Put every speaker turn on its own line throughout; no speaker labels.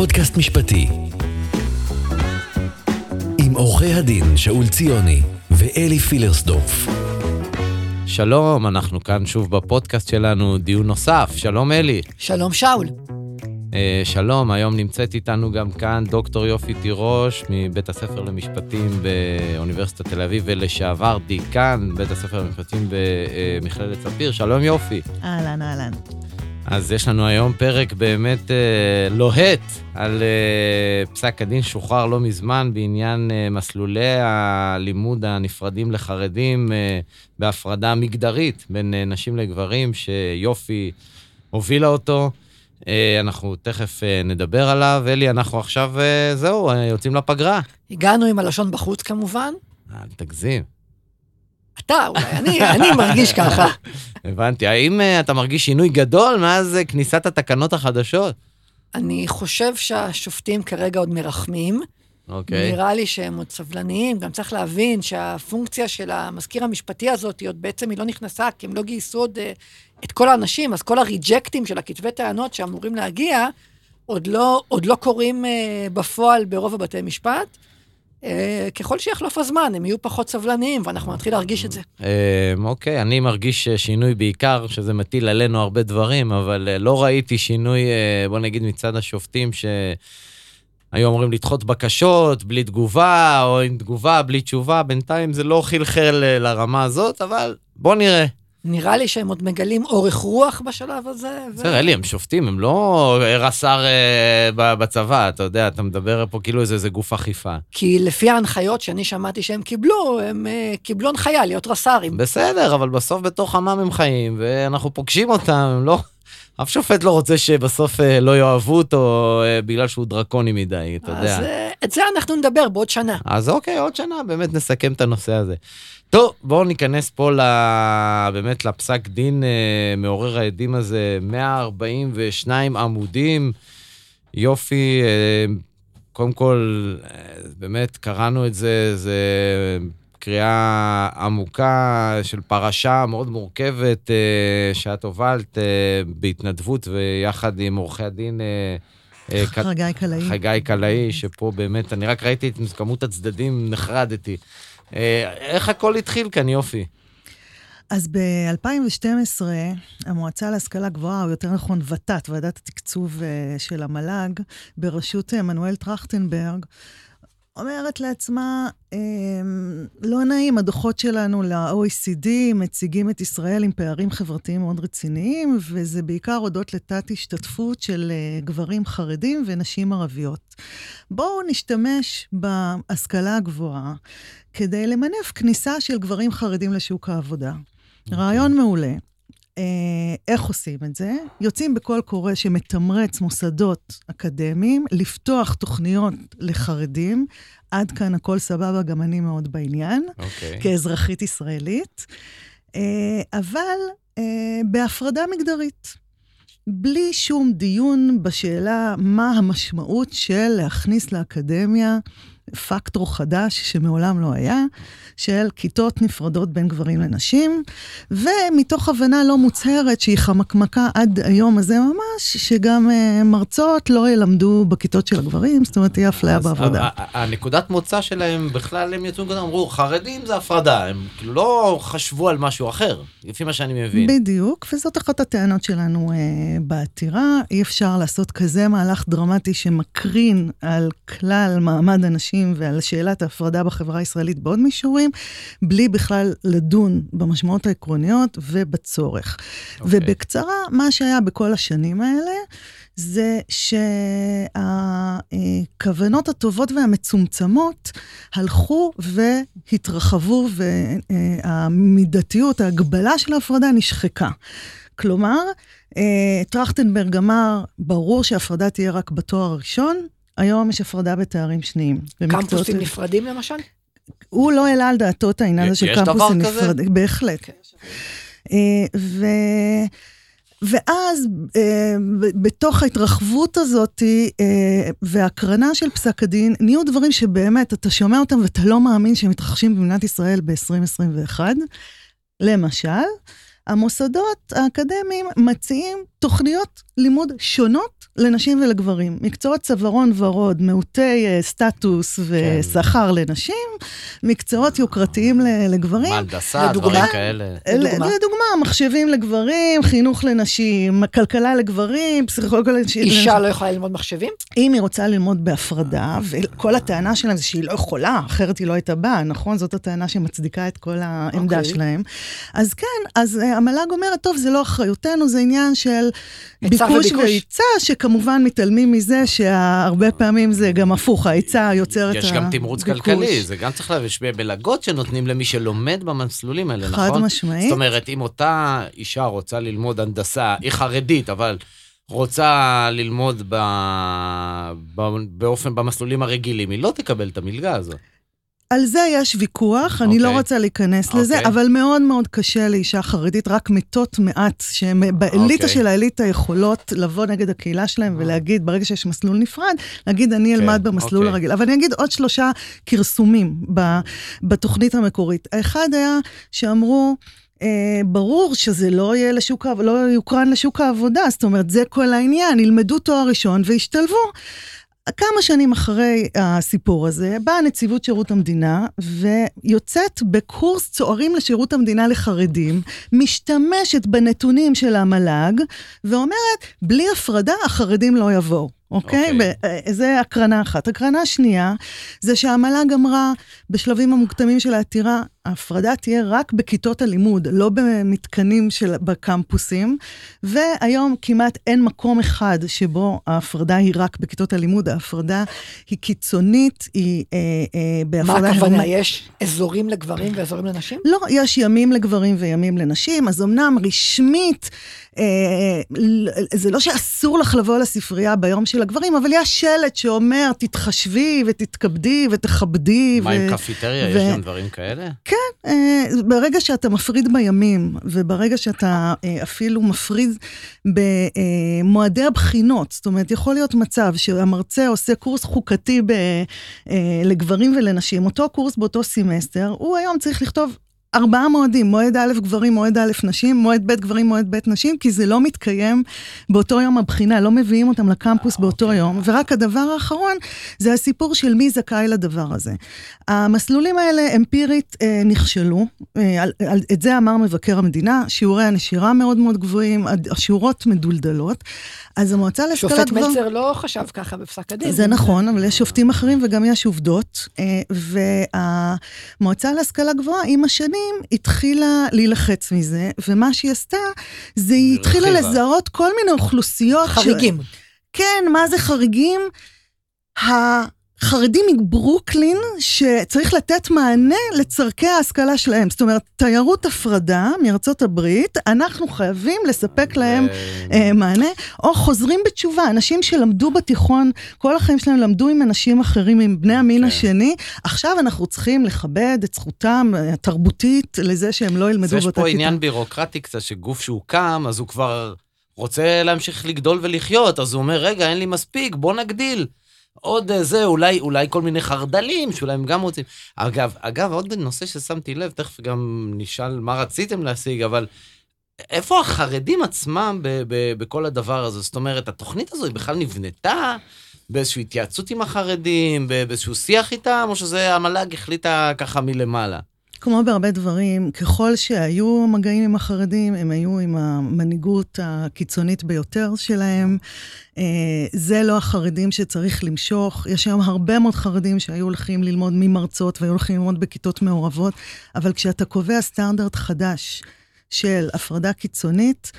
פודקאסט משפטי. עם עורכי הדין שאול ציוני ואלי פילרסדורף.
שלום, אנחנו כאן שוב בפודקאסט שלנו, דיון נוסף. שלום אלי.
שלום שאול.
אה, שלום, היום נמצאת איתנו גם כאן דוקטור יופי תירוש מבית הספר למשפטים באוניברסיטת תל אביב ולשעבר דיקן בית הספר למשפטים במכללת ספיר. שלום יופי.
אהלן, אהלן.
אז יש לנו היום פרק באמת אה, לוהט על אה, פסק הדין שוחרר לא מזמן בעניין אה, מסלולי הלימוד הנפרדים לחרדים אה, בהפרדה מגדרית בין אה, נשים לגברים, שיופי הובילה אותו. אה, אנחנו תכף אה, נדבר עליו. אלי, אנחנו עכשיו, אה, זהו, אה, יוצאים לפגרה.
הגענו עם הלשון בחוץ כמובן.
אל תגזים.
אתה, אולי, אני, אני מרגיש ככה.
הבנתי. האם אה, אתה מרגיש שינוי גדול מאז אה, כניסת התקנות החדשות?
אני חושב שהשופטים כרגע עוד מרחמים.
אוקיי.
נראה לי שהם עוד סבלניים. גם צריך להבין שהפונקציה של המזכיר המשפטי הזאת, היא עוד בעצם היא לא נכנסה, כי הם לא גייסו עוד אה, את כל האנשים, אז כל הריג'קטים של הכתבי טענות שאמורים להגיע, עוד לא, עוד לא קורים אה, בפועל ברוב הבתי משפט. אה, ככל שיחלוף הזמן, הם יהיו פחות סבלניים, ואנחנו נתחיל להרגיש את זה.
אה, אוקיי, אני מרגיש אה, שינוי בעיקר, שזה מטיל עלינו הרבה דברים, אבל לא ראיתי שינוי, בוא נגיד, מצד השופטים שהיו אמורים לדחות בקשות בלי תגובה, או עם תגובה בלי תשובה, בינתיים זה לא חלחל לרמה הזאת, אבל בוא נראה.
נראה לי שהם עוד מגלים אורך רוח בשלב הזה.
בסדר, אלי, הם שופטים, הם לא רס"ר אה, בצבא, אתה יודע, אתה מדבר פה כאילו איזה, גוף אכיפה.
כי לפי ההנחיות שאני שמעתי שהם קיבלו, הם אה, קיבלו הנחיה להיות רס"רים.
בסדר, אבל בסוף בתוך עמם הם חיים, ואנחנו פוגשים אותם, הם לא... אף שופט לא רוצה שבסוף אה, לא יאהבו אותו בגלל שהוא דרקוני מדי, אתה יודע.
אז את זה אנחנו נדבר בעוד שנה.
אז אוקיי, עוד שנה באמת נסכם את הנושא הזה. טוב, בואו ניכנס פה ל... באמת לפסק דין אה, מעורר העדים הזה, 142 עמודים. יופי, אה, קודם כל, אה, באמת קראנו את זה, זה קריאה עמוקה של פרשה מאוד מורכבת אה, שאת הובלת אה, בהתנדבות ויחד עם עורכי הדין. אה,
חגי קלעי.
חגי קלעי, שפה באמת, אני רק ראיתי את כמות הצדדים, נחרדתי. אה, איך הכל התחיל כאן, יופי?
אז ב-2012, המועצה להשכלה גבוהה, או יותר נכון ות"ת, ועדת התקצוב אה, של המל"ג, בראשות אה, מנואל טרכטנברג, אומרת לעצמה, אה, לא נעים, הדוחות שלנו ל-OECD מציגים את ישראל עם פערים חברתיים מאוד רציניים, וזה בעיקר הודות לתת-השתתפות של אה, גברים חרדים ונשים ערביות. בואו נשתמש בהשכלה הגבוהה כדי למנף כניסה של גברים חרדים לשוק העבודה. Okay. רעיון מעולה. אה, איך עושים את זה? יוצאים בקול קורא שמתמרץ מוסדות אקדמיים לפתוח תוכניות לחרדים. עד כאן הכל סבבה, גם אני מאוד בעניין,
אוקיי.
כאזרחית ישראלית. אה, אבל אה, בהפרדה מגדרית. בלי שום דיון בשאלה מה המשמעות של להכניס לאקדמיה פקטור חדש שמעולם לא היה, של כיתות נפרדות בין גברים לנשים, ומתוך הבנה לא מוצהרת שהיא חמקמקה עד היום הזה ממש, שגם uh, מרצות לא ילמדו בכיתות של הגברים, זאת אומרת, תהיה אפליה בעבודה.
ה- ה- הנקודת מוצא שלהם, בכלל הם יצאו מנקודת, אמרו, חרדים זה הפרדה, הם כאילו לא חשבו על משהו אחר, לפי מה שאני מבין.
בדיוק, וזאת אחת הטענות שלנו uh, בעתירה. אי אפשר לעשות כזה מהלך דרמטי שמקרין על כלל מעמד הנשים ועל שאלת ההפרדה בחברה הישראלית בעוד מישורים, בלי בכלל לדון במשמעות העקרוניות ובצורך. Okay.
אוקיי.
ובקצרה, מה שהיה בכל השנים האלה, זה שהכוונות הטובות והמצומצמות הלכו והתרחבו, והמידתיות, ההגבלה של ההפרדה נשחקה. כלומר, אה, טרכטנברג אמר, ברור שההפרדה תהיה רק בתואר הראשון, היום יש הפרדה בתארים שניים.
קמפוסים נפרדים למשל?
הוא לא העלה על דעתו את העניין הזה של
יש דבר
קמפוסים
כזה?
נפרדים. בהחלט. אה, ו... ואז אה, בתוך ההתרחבות הזאת אה, וההקרנה של פסק הדין, נהיו דברים שבאמת, אתה שומע אותם ואתה לא מאמין שהם מתרחשים במדינת ישראל ב-2021. למשל, המוסדות האקדמיים מציעים תוכניות לימוד שונות לנשים ולגברים. מקצועות צווארון ורוד, מעוטי uh, סטטוס ושכר לנשים, מקצועות יוקרתיים לגברים.
מהנדסה,
לדוגמה?
דברים כאלה.
לדוגמה?
לדוגמה, מחשבים לגברים, חינוך לנשים, כלכלה לגברים, פסיכולוגיה לנשים.
אישה לא יכולה ללמוד מחשבים?
אם היא רוצה ללמוד בהפרדה, וכל הטענה שלהם זה שהיא לא יכולה, אחרת היא לא הייתה באה, נכון? זאת הטענה שמצדיקה את כל העמדה
אוקיי.
שלהם. אז כן, אז uh, המל"ג אומרת, טוב, זה לא אחריותנו, זה עניין של ביקוש. והיצע, שכמובן מתעלמים מזה שהרבה פעמים זה גם הפוך, ההיצע יוצר את הביקוש.
יש גם תמרוץ כלכלי, זה גם צריך יש מלגות שנותנים למי שלומד במסלולים האלה, נכון?
חד משמעית.
זאת אומרת, אם אותה אישה רוצה ללמוד הנדסה, היא חרדית, אבל רוצה ללמוד ב... ב... באופן, במסלולים הרגילים, היא לא תקבל את המלגה הזאת.
על זה יש ויכוח, אני לא
אוקיי.
רוצה להיכנס לזה,
אוקיי.
אבל מאוד מאוד קשה לאישה חרדית, רק מתות מעט, שהן באליטה
אוקיי.
של האליטה יכולות לבוא נגד הקהילה שלהם ולהגיד, ברגע שיש מסלול נפרד, להגיד, אני
כן,
אלמד במסלול
אוקיי.
הרגיל. אבל אני אגיד עוד שלושה כרסומים בתוכנית המקורית. האחד היה שאמרו, אה, ברור שזה לא יהיה לשוק, לא יוקרן לשוק העבודה, זאת אומרת, זה כל העניין, ילמדו תואר ראשון וישתלבו. כמה שנים אחרי הסיפור הזה, באה נציבות שירות המדינה ויוצאת בקורס צוערים לשירות המדינה לחרדים, משתמשת בנתונים של המל"ג, ואומרת, בלי הפרדה החרדים לא יבואו. אוקיי?
אוקיי.
ב- אה, זה הקרנה אחת. הקרנה שנייה, זה שהמל"ג אמרה בשלבים המוקדמים של העתירה, ההפרדה תהיה רק בכיתות הלימוד, לא במתקנים של, בקמפוסים, והיום כמעט אין מקום אחד שבו ההפרדה היא רק בכיתות הלימוד, ההפרדה היא קיצונית, היא אה, אה,
מה
בהפרדה...
הכוונה?
הרמטית.
יש אזורים לגברים ואזורים לנשים?
לא, יש ימים לגברים וימים לנשים, אז אמנם רשמית, אה, זה לא שאסור לך לבוא לספרייה ביום של הגברים, אבל יש שלט שאומר, תתחשבי ותתכבדי ותכבדי.
מה
ו-
עם קפיטריה?
ו-
יש גם דברים כאלה?
כן, אה, ברגע שאתה מפריד בימים, וברגע שאתה אה, אפילו מפריד במועדי הבחינות, זאת אומרת, יכול להיות מצב שהמרצה עושה קורס חוקתי אה, לגברים ולנשים, אותו קורס באותו סמסטר, הוא היום צריך לכתוב ארבעה מועדים, מועד א' גברים, מועד א' נשים, מועד ב' גברים, מועד ב' נשים, כי זה לא מתקיים באותו יום הבחינה, לא מביאים אותם לקמפוס באותו יום. ורק הדבר האחרון, זה הסיפור של מי זכאי לדבר הזה. המסלולים האלה אמפירית אה, נכשלו, אה, על, על, את זה אמר מבקר המדינה, שיעורי הנשירה מאוד מאוד גבוהים, השורות מדולדלות. אז המועצה להשכלה
שופט
גבוהה...
מלצר לא חשב ככה בפסק הדין.
זה נכון, אבל יש שופטים אחרים וגם יש עובדות. אה, והמועצה להשכלה גבוהה, עם השנים, התחילה להילחץ מזה, ומה שהיא עשתה, זה היא התחילה. לזהות כל מיני אוכלוסיות. ש-
חריגים.
כן, מה זה חריגים? החרדים מברוקלין, שצריך לתת מענה לצורכי ההשכלה שלהם. זאת אומרת, תיירות הפרדה מארצות הברית, אנחנו חייבים לספק להם
ו-
אה, מענה, או חוזרים בתשובה, אנשים שלמדו בתיכון, כל החיים שלהם למדו עם אנשים אחרים, עם בני המין
כן.
השני, עכשיו אנחנו צריכים לכבד את זכותם אה, התרבותית לזה שהם לא ילמדו
אז יש
באותה
פה
כיתה.
עניין בירוקרטי קצת, שגוף שהוקם, אז הוא כבר רוצה להמשיך לגדול ולחיות, אז הוא אומר, רגע, אין לי מספיק, בוא נגדיל. עוד אה, זה, אולי, אולי כל מיני חרדלים, שאולי הם גם רוצים. אגב, אגב, עוד נושא ששמתי לב, תכף גם נשאל מה רציתם להשיג, אבל איפה החרדים עצמם ב- ב- בכל הדבר הזה? זאת אומרת, התוכנית הזו היא בכלל נבנתה באיזושהי התייעצות עם החרדים, באיזשהו שיח איתם, או שזה המל"ג החליטה ככה מלמעלה?
כמו בהרבה דברים, ככל שהיו מגעים עם החרדים, הם היו עם המנהיגות הקיצונית ביותר שלהם. אה, זה לא החרדים שצריך למשוך. יש היום הרבה מאוד חרדים שהיו הולכים ללמוד ממרצות והיו הולכים ללמוד בכיתות מעורבות, אבל כשאתה קובע סטנדרט חדש של הפרדה קיצונית,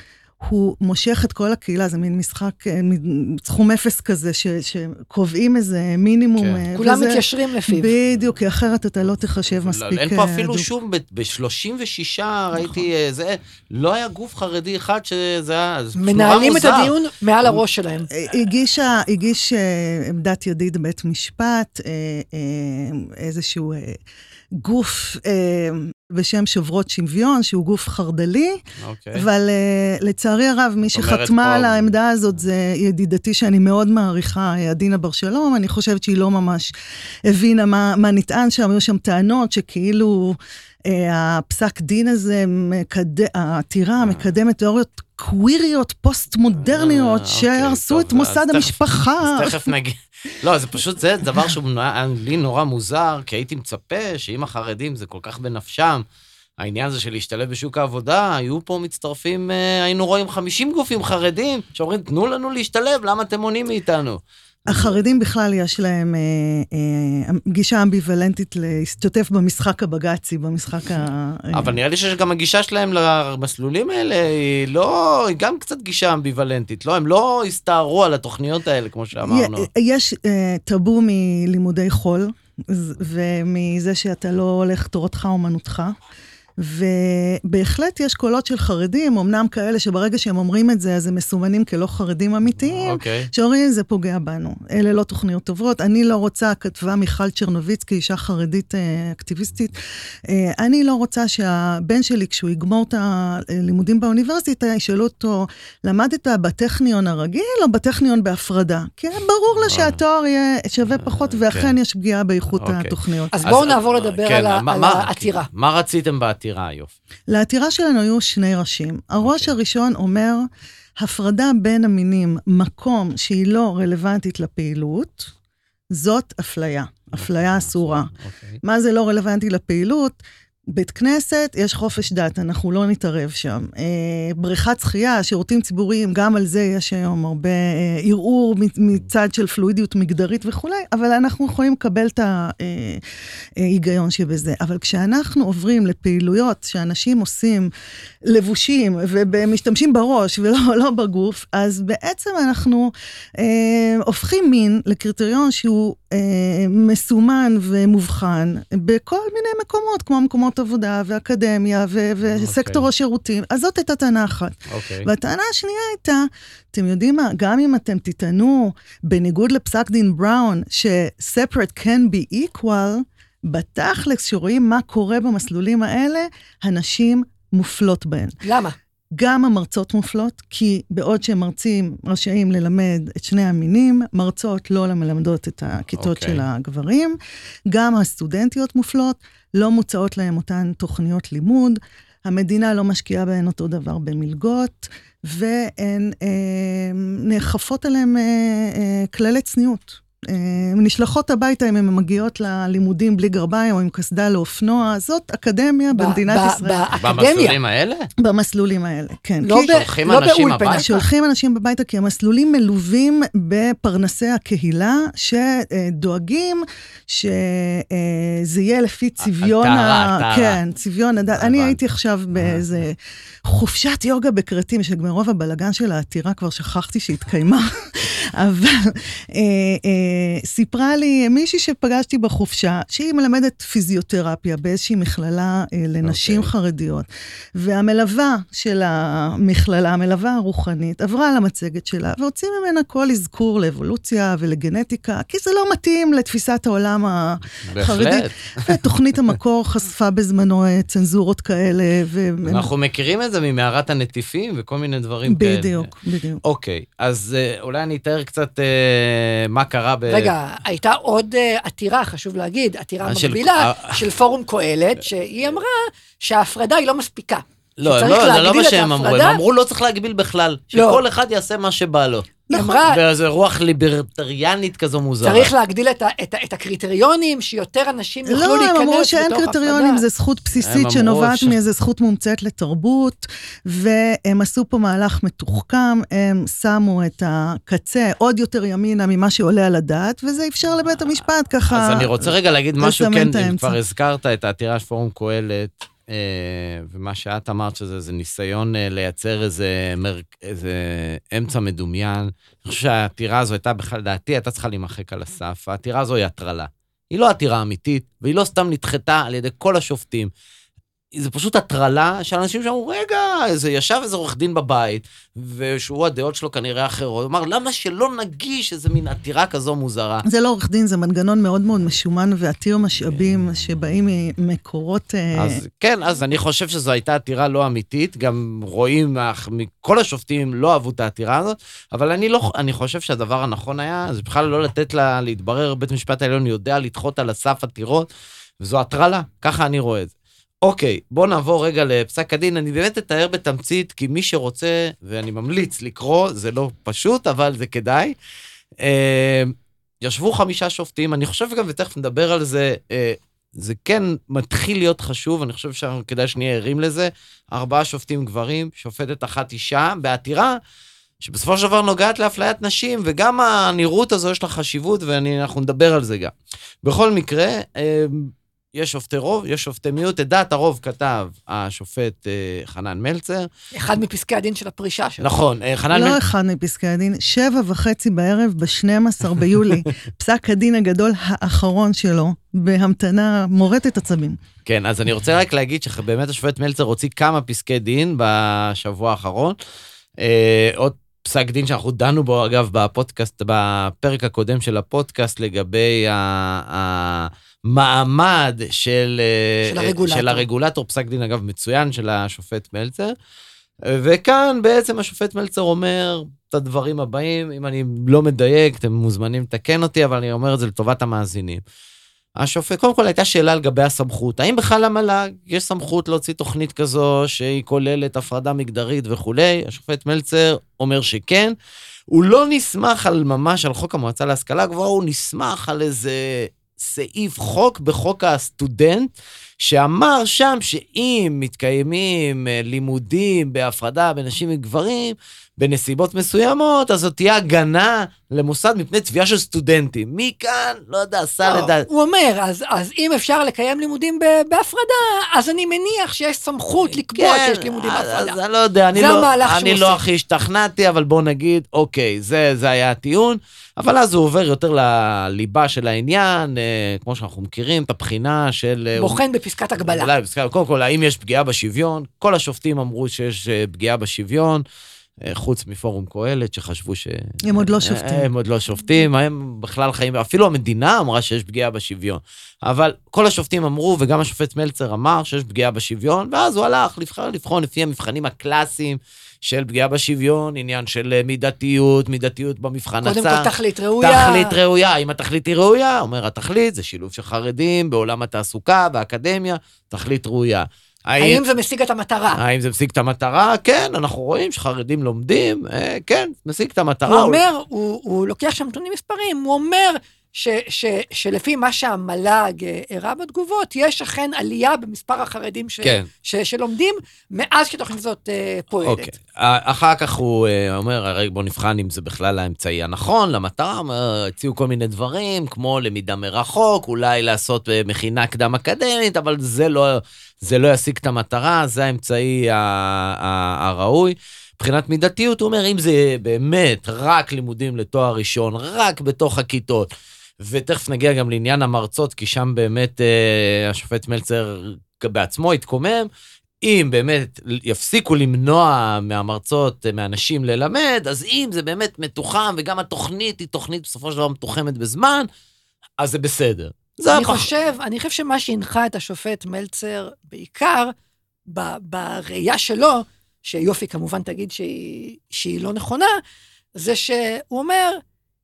הוא מושך את כל הקהילה, זה מין משחק, אה, מין סכום אפס כזה, ש, שקובעים איזה מינימום.
כן.
אה,
כולם
וזה-
מתיישרים לפיו.
בדיוק, כי אחרת אתה לא תחשב מספיק...
אין פה
אה,
אפילו
הדוק.
שום, ב-36 ראיתי אה, זה, לא היה גוף חרדי אחד שזה היה,
מנהלים את. הדיון מעל הראש שלהם.
הגישה, הגיש אה, עמדת ידיד בית משפט, איזשהו גוף אה, בשם שוברות שוויון, שהוא גוף חרד"לי,
אוקיי.
אבל אה, לצערי הרב, מי שחתמה
פה-
על העמדה הזאת זה ידידתי שאני מאוד מעריכה, עדינה בר שלום, אני חושבת שהיא לא ממש הבינה מה, מה נטען שם, היו שם טענות שכאילו הפסק דין הזה, מקד... העתירה מקדמת תיאוריות קוויריות, פוסט-מודרניות,
אה,
שהרסו
אוקיי,
את
טוב,
מוסד המשפחה.
אז תכף נגיד. לא, זה פשוט, זה דבר שהוא לי נורא מוזר, כי הייתי מצפה שאם החרדים זה כל כך בנפשם, העניין הזה של להשתלב בשוק העבודה, היו פה מצטרפים, אה, היינו רואים 50 גופים חרדים שאומרים, תנו לנו להשתלב, למה אתם מונעים מאיתנו?
החרדים בכלל יש להם אה, אה, גישה אמביוולנטית להשתתף במשחק הבג"צי, במשחק ה... אה,
אבל נראה לי שגם הגישה שלהם למסלולים האלה היא לא, היא גם קצת גישה אמביוולנטית, לא? הם לא הסתערו על התוכניות האלה, כמו שאמרנו.
י- יש אה, טאבו מלימודי חול, ומזה שאתה לא הולך תורתך אומנותך. ובהחלט יש קולות של חרדים, אמנם כאלה שברגע שהם אומרים את זה, אז הם מסומנים כלא חרדים אמיתיים,
אוקיי.
שאומרים, זה פוגע בנו. אלה לא תוכניות טובות. אני לא רוצה, כתבה מיכל צ'רנוביצקי, אישה חרדית אה, אקטיביסטית, אה, אני לא רוצה שהבן שלי, כשהוא יגמור את הלימודים באוניברסיטה, ישאלו אותו, למדת בטכניון הרגיל או בטכניון בהפרדה? כי ברור לה שהתואר יהיה שווה פחות, ואכן יש פגיעה באיכות
אוקיי.
התוכניות.
אז בואו נעבור לדבר
כן,
על העתירה.
מה רציתם בעתירה, יופי?
לעתירה שלנו היו שני ראשים. הראש
אוקיי.
הראשון אומר, הפרדה בין המינים, מקום שהיא לא רלוונטית לפעילות, זאת אפליה. אפליה אסורה.
אוקיי.
מה זה לא רלוונטי לפעילות? בית כנסת, יש חופש דת, אנחנו לא נתערב שם. אה, בריכת שחייה, שירותים ציבוריים, גם על זה יש היום הרבה אה, ערעור מצ- מצד של פלואידיות מגדרית וכולי, אבל אנחנו יכולים לקבל את ההיגיון שבזה. אבל כשאנחנו עוברים לפעילויות שאנשים עושים לבושים ומשתמשים בראש ולא לא בגוף, אז בעצם אנחנו אה, הופכים מין לקריטריון שהוא אה, מסומן ומובחן בכל מיני מקומות, כמו מקומות עבודה ואקדמיה ו- וסקטור השירותים. אז זאת הייתה טענה אחת.
אוקיי.
והטענה השנייה הייתה, אתם יודעים מה, גם אם אתם תטענו, בניגוד לפסק דין בראון, ש-separate can be equal, בתכלס, שרואים מה קורה במסלולים האלה, הנשים מופלות בהן.
למה?
גם המרצות מופלות, כי בעוד שמרצים רשאים ללמד את שני המינים, מרצות לא מלמדות את הכיתות
אוקיי.
של הגברים. גם הסטודנטיות מופלות, לא מוצעות להן אותן תוכניות לימוד. המדינה לא משקיעה בהן אותו דבר במלגות, והן אה, נאכפות עליהן אה, אה, כללי צניעות. אה, הן נשלחות הביתה אם הן מגיעות ללימודים בלי גרביים או עם קסדה לאופנוע, זאת אקדמיה במדינת ישראל.
באקדמיה.
במסלולים האלה?
במסלולים האלה, כן.
לא
שולחים
לא
אנשים
באולפנה.
הביתה?
שולחים אנשים הביתה, כי המסלולים מלווים בפרנסי הקהילה, שדואגים שזה יהיה לפי צביון
הטהרה.
כן, צביון הדת. אני. הייתי עכשיו באיזה חופשת יוגה בכרתים, שמרוב הבלגן של העתירה כבר שכחתי שהתקיימה, אבל אה, אה, סיפרה לי מישהי שפגשתי בחופשה, שהיא מלמדת פיזיותרפיה באיזושהי מכללה אה, לנשים
אוקיי.
חרדיות, והמלווה של המכללה, המלווה הרוחנית, עברה על המצגת שלה והוציא ממנה כל אזכור לאבולוציה ולגנטיקה, כי זה לא מתאים לתפיסת העולם החרדית.
בהחלט.
ותוכנית המקור חשפה בזמנו צנזורות כאלה, ו...
אנחנו מכירים את זה ממערת הנטיפים וכל מיני דברים כאלה.
בדיוק, בדיוק.
אוקיי, אז אולי אני אתאר קצת אה, מה קרה ב...
רגע, הייתה עוד אה, עתירה, חשוב להגיד, עתירה
אה, של-
מקבילה
אה,
של פורום קהלת, שהיא אמרה שההפרדה היא לא מספיקה.
לא, לא, זה לא מה שהם אמרו, הם? אמרו לא צריך להגביל בכלל,
לא.
שכל אחד יעשה מה שבא לו.
היא אמרה,
ואיזה רוח ליברטריאנית כזו מוזרה.
צריך להגדיל את, ה, את, ה, את הקריטריונים, שיותר אנשים יוכלו
לא,
להיכנס
הם
בתוך
אמרו שאין קריטריונים,
הפרדה.
זה זכות
הם
בסיסית שנובעת
ש-
מאיזה זכות מומצאת לתרבות, והם עשו פה מהלך מתוחכם, הם שמו את הקצה עוד יותר ימינה ממה שעולה על הדעת, וזה אפשר לבית המשפט ככה...
אז אני רוצה רגע להגיד משהו, כן, אם. כבר הזכרת את העתירה של פורום קהלת, ומה שאת אמרת שזה איזה ניסיון אה, לייצר איזה, מר... איזה אמצע מדומיין. אני חושב שהעתירה הזו הייתה בכלל, לדעתי, הייתה צריכה להימחק על הסף. העתירה הזו היא הטרלה. היא לא עתירה אמיתית, והיא לא סתם נדחתה על ידי כל השופטים. זה פשוט הטרלה של אנשים שאמרו, רגע, איזה, ישב איזה עורך דין בבית, ושהוא, הדעות שלו כנראה אחרות, הוא אמר, למה שלא נגיש איזה מין עתירה כזו מוזרה?
זה לא עורך דין, זה מנגנון מאוד מאוד משומן ועתיר משאבים שבאים ממקורות... אה,
אז כן, אז אני חושב שזו הייתה עתירה לא אמיתית, גם רואים, אך כל השופטים לא אהבו את העתירה הזאת, אבל אני, לא, אני חושב שהדבר הנכון היה, זה בכלל לא לתת לה להתברר, בית המשפט העליון יודע לדחות על הסף עתירות, וזו הטרלה, ככה אני רואה את זה. אוקיי, בוא נעבור רגע לפסק הדין. אני באמת אתאר בתמצית, כי מי שרוצה, ואני ממליץ לקרוא, זה לא פשוט, אבל זה כדאי. אה, ישבו חמישה שופטים, אני חושב גם, ותכף נדבר על זה, אה, זה כן מתחיל להיות חשוב, אני חושב שכדאי שנהיה ערים לזה. ארבעה שופטים גברים, שופטת אחת אישה, בעתירה שבסופו של דבר נוגעת לאפליית נשים, וגם הנראות הזו יש לה חשיבות, ואנחנו נדבר על זה גם. בכל מקרה, אה, יש שופטי רוב, יש שופטי מיעוט. את דעת הרוב כתב השופט אה, חנן מלצר.
אחד מפסקי הדין של הפרישה שלו.
נכון, אה, חנן
לא
מלצר...
אחד מפסקי הדין, שבע וחצי בערב ב-12 ביולי, פסק הדין הגדול האחרון שלו, בהמתנה מורטת עצבים.
כן, אז אני רוצה רק להגיד שבאמת השופט מלצר הוציא כמה פסקי דין בשבוע האחרון. אה, עוד פסק דין שאנחנו דנו בו, אגב, בפודקאסט, בפרק הקודם של הפודקאסט, לגבי המעמד של,
של, הרגולטור.
של הרגולטור, פסק דין, אגב, מצוין של השופט מלצר. וכאן בעצם השופט מלצר אומר את הדברים הבאים, אם אני לא מדייק, אתם מוזמנים לתקן אותי, אבל אני אומר את זה לטובת המאזינים. השופט, קודם כל הייתה שאלה לגבי הסמכות. האם בכלל למל"ג יש סמכות להוציא תוכנית כזו שהיא כוללת הפרדה מגדרית וכולי? השופט מלצר אומר שכן. הוא לא נסמך על ממש על חוק המועצה להשכלה גבוהה, הוא נסמך על איזה סעיף חוק בחוק הסטודנט, שאמר שם שאם מתקיימים אה, לימודים בהפרדה בין נשים וגברים, בנסיבות מסוימות, אז זאת תהיה הגנה למוסד מפני תביעה של סטודנטים. מכאן, לא יודע, עשה
לא,
לדעת.
הוא אומר, אז, אז אם אפשר לקיים לימודים בהפרדה, אז אני מניח שיש סמכות לקבוע
כן,
שיש לימודים
אז,
בהפרדה.
אז אני לא יודע, אני, לא, אני לא. הכי השתכנעתי, אבל בוא נגיד, אוקיי, זה, זה היה הטיעון. אבל אז הוא עובר יותר לליבה של העניין, אה, כמו שאנחנו מכירים, את הבחינה של... אה,
בוחן בפסקת הגבלה.
אולי, בפסקה- קודם כל, האם יש פגיעה בשוויון? כל השופטים אמרו שיש אה, פגיעה בשוויון, חוץ מפורום קהלת, שחשבו ש...
הם עוד לא
אה,
שופטים.
הם עוד לא שופטים, הם בכלל חיים, אפילו המדינה אמרה שיש פגיעה בשוויון. אבל כל השופטים אמרו, וגם השופט מלצר אמר שיש פגיעה בשוויון, ואז הוא הלך לבחר לבחון לפי המבחנים הקלאסיים של פגיעה בשוויון, עניין של אה, מידתיות, מידתיות במבחן
קודם
הצעה.
כל תכלית ראויה.
תכלית ראויה, האם התכלית היא ראויה? אומר התכלית זה שילוב של חרדים בעולם התעסוקה והאקדמיה, תכלית ראויה.
האם זה משיג את המטרה?
האם זה משיג את המטרה? כן, אנחנו רואים שחרדים לומדים, אה, כן, משיג את המטרה.
הוא אומר, הוא, הוא לוקח שם נתונים מספרים, הוא אומר ש, ש, שלפי מה שהמל"ג אה, הראה בתגובות, יש אכן עלייה במספר החרדים ש,
כן.
ש, שלומדים מאז שהתוכנית הזאת אה, פועלת.
אוקיי. אה, אחר כך הוא אומר, הרי בוא נבחן אם זה בכלל האמצעי הנכון למטרה, הציעו כל מיני דברים, כמו למידה מרחוק, אולי לעשות מכינה קדם אקדמית, אבל זה לא, זה לא ישיג את המטרה, זה האמצעי הראוי. מבחינת מידתיות, הוא אומר, אם זה באמת רק לימודים לתואר ראשון, רק בתוך הכיתות, ותכף נגיע גם לעניין המרצות, כי שם באמת אה, השופט מלצר בעצמו התקומם, אם באמת יפסיקו למנוע מהמרצות, אה, מהנשים ללמד, אז אם זה באמת מתוחם, וגם התוכנית היא תוכנית בסופו של דבר מתוחמת בזמן, אז זה בסדר. זה
אני
הפח-
חושב, אני חושב שמה שהנחה את השופט מלצר בעיקר, ב- בראייה שלו, שיופי כמובן תגיד שהיא, שהיא לא נכונה, זה שהוא אומר,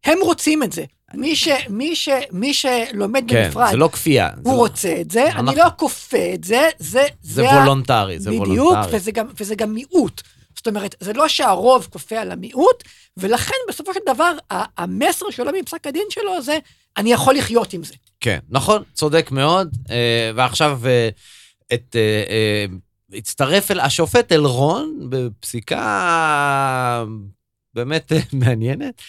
הם רוצים את זה. מי, ש, מי, ש, מי שלומד
כן,
בנפרד,
זה לא כפייה. זה
הוא
לא-
רוצה את זה,
אנחנו-
אני לא כופה את זה, זה...
זה
ה-
וולונטרי, זה
בדיוק,
וולונטרי.
וזה גם, וזה גם מיעוט. זאת אומרת, זה לא שהרוב כופה על המיעוט, ולכן בסופו של דבר, ה- המסר שעולה מפסק הדין שלו זה, אני יכול לחיות עם זה.
כן, נכון, צודק מאוד. אה, ועכשיו אה, את... אה, הצטרף אל השופט אלרון בפסיקה באמת מעניינת.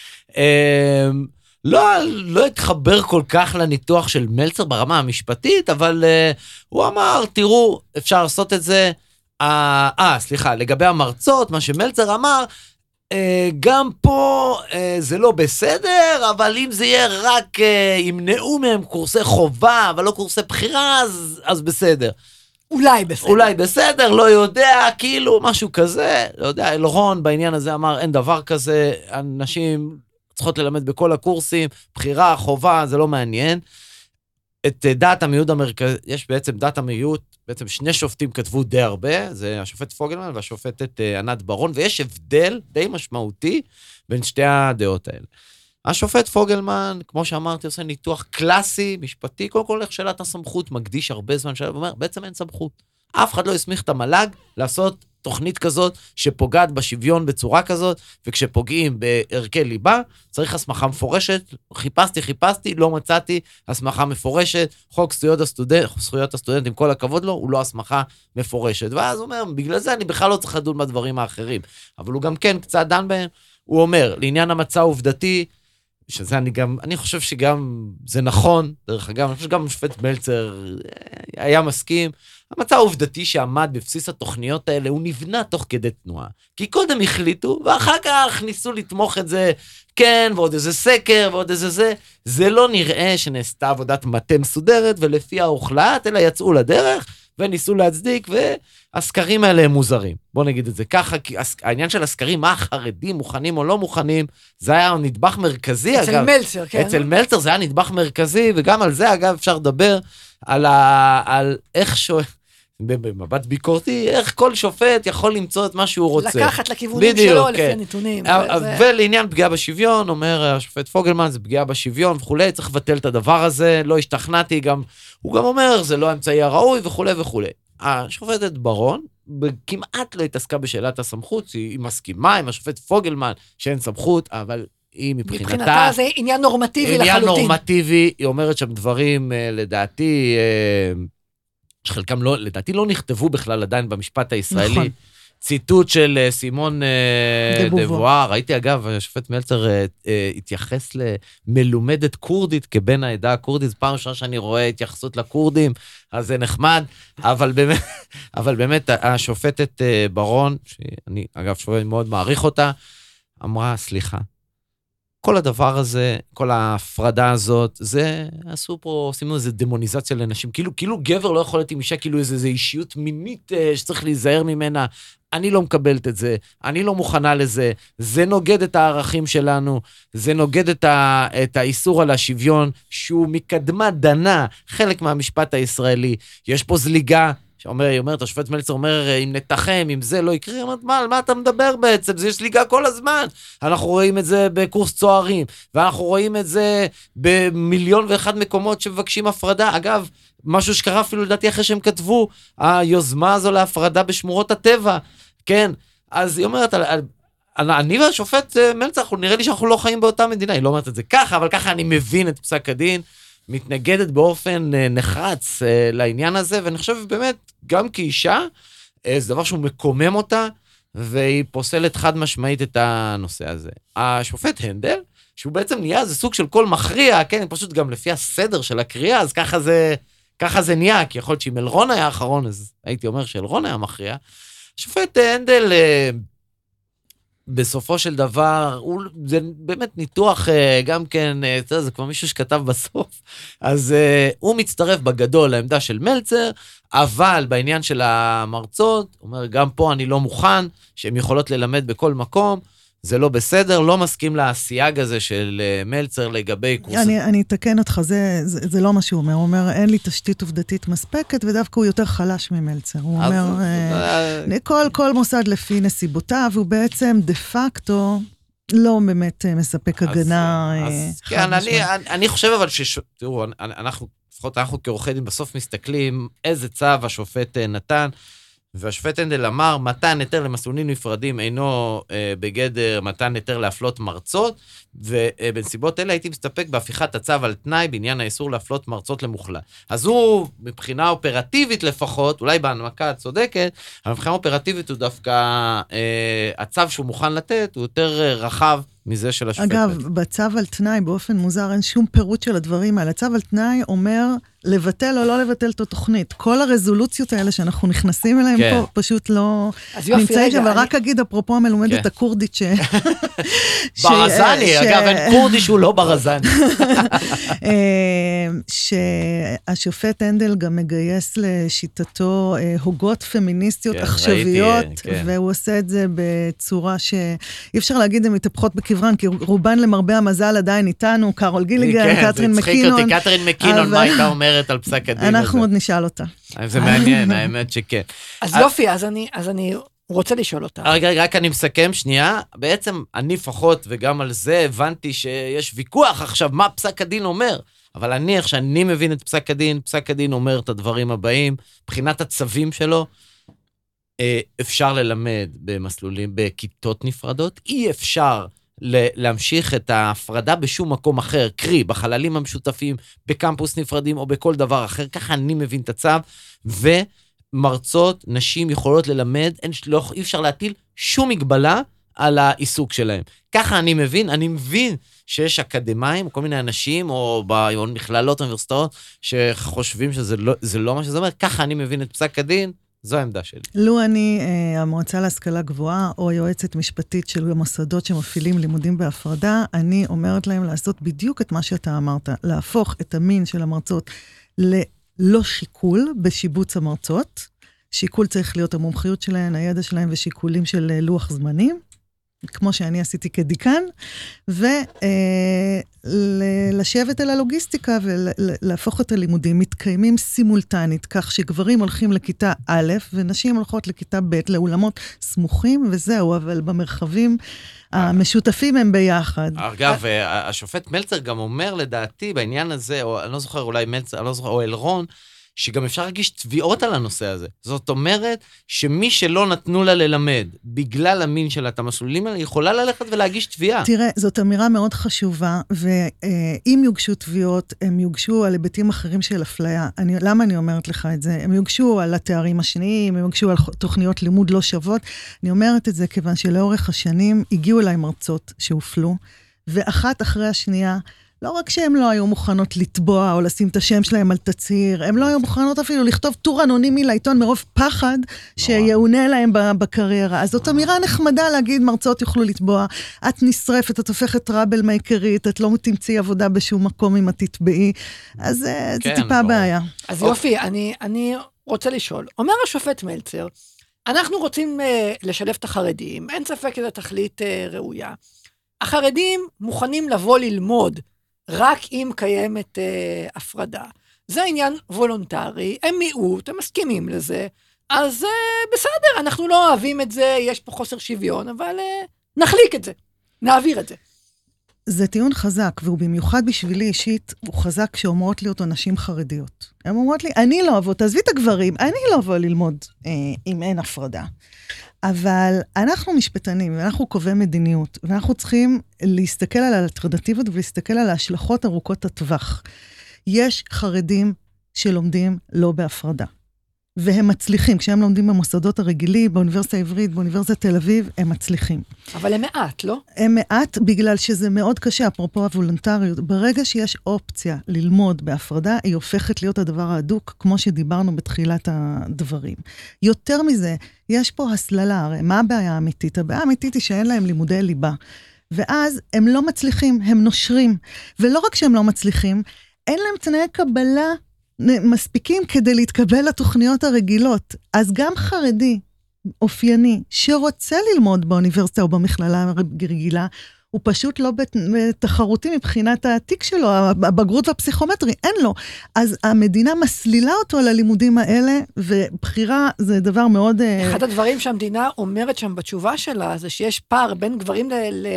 לא, לא התחבר כל כך לניתוח של מלצר ברמה המשפטית, אבל אה, הוא אמר, תראו, אפשר לעשות את זה. אה, אה, סליחה, לגבי המרצות, מה שמלצר אמר, אה, גם פה אה, זה לא בסדר, אבל אם זה יהיה רק, אה, ימנעו מהם קורסי חובה, אבל לא קורסי בחירה, אז, אז בסדר.
אולי בסדר.
אולי בסדר, לא יודע, כאילו, משהו כזה. לא יודע, אלרון בעניין הזה אמר, אין דבר כזה, אנשים צריכות ללמד בכל הקורסים, בחירה, חובה, זה לא מעניין. את אה, דעת המיעוט המרכזי, יש בעצם דעת המיעוט, בעצם שני שופטים כתבו די הרבה, זה השופט פוגלמן והשופטת אה, ענת ברון, ויש הבדל די משמעותי בין שתי הדעות האלה. השופט פוגלמן, כמו שאמרתי, עושה ניתוח קלאסי, משפטי, קודם כל איך שאלת הסמכות, מקדיש הרבה זמן שאלה, ואומר, בעצם אין סמכות. אף אחד לא הסמיך את המל"ג לעשות תוכנית כזאת שפוגעת בשוויון בצורה כזאת, וכשפוגעים בערכי ליבה, צריך הסמכה מפורשת. חיפשתי, חיפשתי, לא מצאתי הסמכה מפורשת. חוק זכויות הסטודנט, זכויות הסטודנט, עם כל הכבוד לו, הוא לא הסמכה מפורשת. ואז הוא אומר, בגלל זה אני בכלל לא צריך לדון בדברים האחרים. אבל הוא גם כן קצת דן בהם. הוא אומר, לעניין המצע העובדתי, שזה אני גם, אני חושב שגם זה נכון, דרך אגב, אני חושב שגם השופט מלצר אה, היה מסכים. המצע העובדתי שעמד בבסיס התוכניות האלה, הוא נבנה תוך כדי תנועה. כי קודם החליטו, ואחר כך ניסו לתמוך את זה, כן, ועוד איזה סקר, ועוד איזה זה. זה לא נראה שנעשתה עבודת מטה מסודרת, ולפיה הוחלט, אלא יצאו לדרך, וניסו להצדיק, והסקרים האלה הם מוזרים. בוא נגיד את זה ככה, כי העניין של הסקרים, מה החרדים מוכנים או לא מוכנים, זה היה נדבך מרכזי,
אצל
אגב.
מלצר, כן.
אצל מלצר זה היה נדבך מרכזי, וגם על זה, אגב, אפשר לדבר, על, ה... על איך שואל... במבט ביקורתי, איך כל שופט יכול למצוא את מה שהוא רוצה.
לקחת לכיוונים
בדיוק,
שלו
כן.
לפי הנתונים.
אה,
זה-
ולעניין פגיעה בשוויון, אומר השופט פוגלמן, זה פגיעה בשוויון וכולי, צריך לבטל את הדבר הזה, לא השתכנעתי, גם, הוא גם אומר, זה לא האמצעי הראוי וכולי וכולי. השופטת ברון כמעט לא התעסקה בשאלת הסמכות, היא היא מסכימה עם השופט פוגלמן שאין סמכות, אבל היא מבחינתה...
מבחינתה זה עניין נורמטיבי
עניין
לחלוטין.
נורמטיבי, היא אומרת שם דברים, אה, לדעתי, אה, שחלקם לא, לדעתי לא נכתבו בכלל עדיין במשפט הישראלי.
נכון.
ציטוט של אה, סימון אה. דבואר, ראיתי אגב, השופט מלצר אה, התייחס למלומדת כורדית כבן העדה הכורדית, זו פעם ראשונה שאני רואה התייחסות לכורדים, אז זה נחמד, אבל באמת, אבל באמת השופטת ברון, שאני אגב מאוד מעריך אותה, אמרה, סליחה, כל הדבר הזה, כל ההפרדה הזאת, זה, עשו פה, עושים איזה דמוניזציה לנשים. כאילו, כאילו גבר לא יכול להיות עם אישה, כאילו איזו איזו אישיות מינית אה, שצריך להיזהר ממנה. אני לא מקבלת את זה, אני לא מוכנה לזה, זה נוגד את הערכים שלנו, זה נוגד את, ה, את האיסור על השוויון, שהוא מקדמת דנה חלק מהמשפט הישראלי. יש פה זליגה. שאומר, היא אומרת, השופט מלצר אומר, אם נתחם, אם זה לא יקרה, היא אומרת, מה, על מה אתה מדבר בעצם? זה יש זליגה כל הזמן. אנחנו רואים את זה בקורס צוערים, ואנחנו רואים את זה במיליון ואחד מקומות שמבקשים הפרדה. אגב, משהו שקרה אפילו לדעתי אחרי שהם כתבו, היוזמה הזו להפרדה בשמורות הטבע, כן? אז היא אומרת, אני והשופט אה, מלצר, נראה לי שאנחנו לא חיים באותה מדינה. היא לא אומרת את זה ככה, אבל ככה אני מבין את פסק הדין. מתנגדת באופן אה, נחרץ אה, לעניין הזה, ואני חושב באמת, גם כאישה, אה, זה דבר שהוא מקומם אותה, והיא פוסלת חד משמעית את הנושא הזה. השופט הנדל, שהוא בעצם נהיה איזה סוג של קול מכריע, כן, פשוט גם לפי הסדר של הקריאה, אז ככה זה, ככה זה נהיה, כי יכול להיות שאם אלרון היה האחרון, אז הייתי אומר שאלרון היה מכריע. השופט הנדל, בסופו של דבר, הוא, זה באמת ניתוח אה, גם כן, אה, אתה יודע, זה כבר מישהו שכתב בסוף, אז אה, הוא מצטרף בגדול לעמדה של מלצר, אבל בעניין של המרצות, הוא אומר, גם פה אני לא מוכן, שהן יכולות ללמד בכל מקום, זה לא בסדר, לא מסכים לסייג הזה של אה, מלצר לגבי קורסים.
אני, אני אתקן אותך, זה, זה, זה לא מה שהוא אומר. הוא אומר, אין לי תשתית עובדתית מספקת, ודווקא הוא יותר חלש ממלצר. הוא
אז-
אומר, אה,
אה,
כל, כל מוסד לפי נסיבותיו, הוא בעצם דה פקטו לא באמת אה, מספק
אז-
הגנה אה,
אז
חד
כן, אני. אני, אני חושב אבל ש... תראו, אנ- אנחנו, לפחות אנחנו כעורכי דין בסוף מסתכלים איזה צו השופט אה, נתן, והשופט הנדל אמר, מתן היתר למסלולים נפרדים אינו אה, בגדר מתן היתר להפלות מרצות, ובנסיבות אלה הייתי מסתפק בהפיכת הצו על תנאי בעניין האיסור להפלות מרצות למוחלט. אז הוא, מבחינה אופרטיבית לפחות, אולי בהנמקה הצודקת, אבל מבחינה אופרטיבית הוא דווקא, אה, הצו שהוא מוכן לתת הוא יותר אה, רחב מזה של השופט.
אגב. בצו על תנאי, באופן מוזר, אין שום פירוט של הדברים האלה. צו על תנאי אומר לבטל או לא לבטל את התוכנית. כל הרזולוציות האלה שאנחנו נכנסים אליהן
כן.
פה, פשוט לא נמצאים שם. אבל
אני-
רק אגיד, אפרופו המלומדת
כן.
הכורדית, ש...
ברזני,
ש-
אגב, אין כורדי שהוא לא ברזני.
אה, שהשופט הנדל גם מגייס לשיטתו אה, הוגות פמיניסטיות
כן,
עכשוויות,
ראיתי, כן.
והוא עושה את זה בצורה שאי אפשר להגיד הן מתהפכות בקברן, כי רובן למרבה המזל עדיין איתנו, קארול גיליגן,
כן,
קתרין
זה הצחיק
מקינון.
אותי, קתרין מקינון,
אבל-
מה הייתה אומרת על פסק הדין הזה?
אנחנו עוד נשאל אותה.
זה מעניין, האמת שכן.
אז
אה,
יופי, אז אני- אז אני רוצה לשאול אותה.
רגע, רגע, רק אני מסכם שנייה. בעצם אני לפחות, וגם על זה הבנתי שיש ויכוח עכשיו, מה פסק הדין אומר. אבל אני, איך שאני מבין את פסק הדין, פסק הדין אומר את הדברים הבאים, מבחינת הצווים שלו, אה, אפשר ללמד במסלולים, בכיתות נפרדות, אי אפשר להמשיך את ההפרדה בשום מקום אחר, קרי, בחללים המשותפים, בקמפוס נפרדים או בכל דבר אחר, ככה אני מבין את הצו, ומרצות, נשים יכולות ללמד, אין, לא, אי אפשר להטיל שום מגבלה על העיסוק שלהם. ככה אני מבין, אני מבין שיש אקדמאים, כל מיני אנשים, או במכללות, אוניברסיטאות, שחושבים שזה לא, לא מה שזה אומר, ככה אני מבין את פסק הדין, זו העמדה שלי.
לו אני, אה, המועצה להשכלה גבוהה, או יועצת משפטית של המוסדות שמפעילים לימודים בהפרדה, אני אומרת להם לעשות בדיוק את מה שאתה אמרת, להפוך את המין של המרצות ללא שיקול בשיבוץ המרצות. שיקול צריך להיות המומחיות שלהן, הידע שלהן ושיקולים של אה, לוח זמנים. כמו שאני עשיתי כדיקן, ולשבת על הלוגיסטיקה ולהפוך את הלימודים מתקיימים סימולטנית, כך שגברים הולכים לכיתה א' ונשים הולכות לכיתה ב', לאולמות סמוכים, וזהו, אבל במרחבים המשותפים הם ביחד.
אגב, השופט מלצר גם אומר, לדעתי, בעניין הזה, או אני לא זוכר, אולי מלצר, אני לא זוכר, או אלרון, שגם אפשר להגיש תביעות על הנושא הזה. זאת אומרת, שמי שלא נתנו לה ללמד בגלל המין שלה את המסלולים האלה, יכולה ללכת ולהגיש תביעה.
תראה, זאת אמירה מאוד חשובה, ואם יוגשו תביעות, הם יוגשו על היבטים אחרים של אפליה. אני, למה אני אומרת לך את זה? הם יוגשו על התארים השניים, הם יוגשו על תוכניות לימוד לא שוות. אני אומרת את זה כיוון שלאורך השנים הגיעו אליי מרצות שהופלו, ואחת אחרי השנייה, לא רק שהן לא היו מוכנות לתבוע או לשים את השם שלהן על תצהיר, הן לא היו מוכנות אפילו לכתוב טור אנונימי לעיתון מרוב פחד שיעונה להן בקריירה. אז זאת אמירה נחמדה להגיד, מרצות יוכלו לתבוע, את נשרפת, את הופכת טראבל מייקרית, את לא תמצאי עבודה בשום מקום אם את תתבעי. אז אה, כן, זה טיפה בעיה.
אז יופי, אני, אני רוצה לשאול, אומר השופט מלצר, אנחנו רוצים uh, לשלב את החרדים, אין ספק שזו תכלית uh, ראויה. החרדים מוכנים לבוא ללמוד רק אם קיימת אה, הפרדה. זה עניין וולונטרי, הם מיעוט, הם מסכימים לזה, אז אה, בסדר, אנחנו לא אוהבים את זה, יש פה חוסר שוויון, אבל אה, נחליק את זה, נעביר את זה.
זה טיעון חזק, והוא במיוחד בשבילי אישית, הוא חזק כשאומרות לי אותו נשים חרדיות. הן אומרות לי, אני לא אבוא, תעזבי את הגברים, אני לא אבוא ללמוד אה, אם אין הפרדה. אבל אנחנו משפטנים, ואנחנו קובעי מדיניות, ואנחנו צריכים להסתכל על האלטרנטיבות ולהסתכל על ההשלכות ארוכות הטווח. יש חרדים שלומדים לא בהפרדה. והם מצליחים. כשהם לומדים במוסדות הרגילים, באוניברסיטה העברית, באוניברסיטת תל אביב, הם מצליחים.
אבל הם מעט, לא?
הם מעט בגלל שזה מאוד קשה, אפרופו הוולונטריות. ברגע שיש אופציה ללמוד בהפרדה, היא הופכת להיות הדבר ההדוק, כמו שדיברנו בתחילת הדברים. יותר מזה, יש פה הסללה, הרי מה הבעיה האמיתית? הבעיה האמיתית היא שאין להם לימודי ליבה. ואז הם לא מצליחים, הם נושרים. ולא רק שהם לא מצליחים, אין להם תנאי קבלה מספיקים כדי להתקבל לתוכניות הרגילות. אז גם חרדי, אופייני, שרוצה ללמוד באוניברסיטה או במכללה הרגילה, הוא פשוט לא תחרותי מבחינת התיק שלו, הבגרות והפסיכומטרי, אין לו. אז המדינה מסלילה אותו ללימודים האלה, ובחירה זה דבר מאוד...
אה, אחד הדברים שהמדינה אומרת שם בתשובה שלה, זה שיש פער בין גברים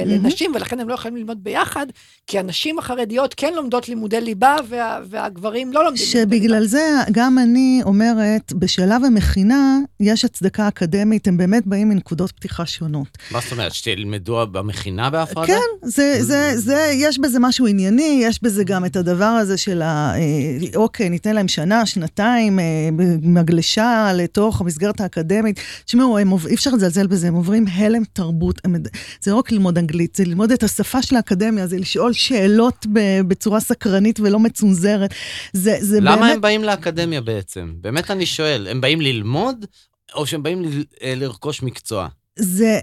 לנשים, ולכן הם לא יכולים ללמוד ביחד, כי הנשים החרדיות כן לומדות לימודי ליבה, וה, והגברים לא לומדים
לימודי ליבה. שבגלל זה גם אני אומרת, בשלב המכינה, יש הצדקה אקדמית, הם באמת באים מנקודות פתיחה שונות.
מה זאת אומרת, שתלמדו במכינה בהפרדה?
בהפרדה? כן, זה, זה, זה, יש בזה משהו ענייני, יש בזה גם את הדבר הזה של ה... אה, אוקיי, ניתן להם שנה, שנתיים, אה, מגלשה לתוך המסגרת האקדמית. תשמעו, אי אפשר לזלזל בזה, הם עוברים הלם תרבות. הם, זה לא רק ללמוד אנגלית, זה ללמוד את השפה של האקדמיה, זה לשאול שאלות בצורה סקרנית ולא מצונזרת. זה, זה
למה
באמת...
הם באים לאקדמיה בעצם? באמת אני שואל, הם באים ללמוד, או שהם באים ל- אה, לרכוש מקצוע?
זה,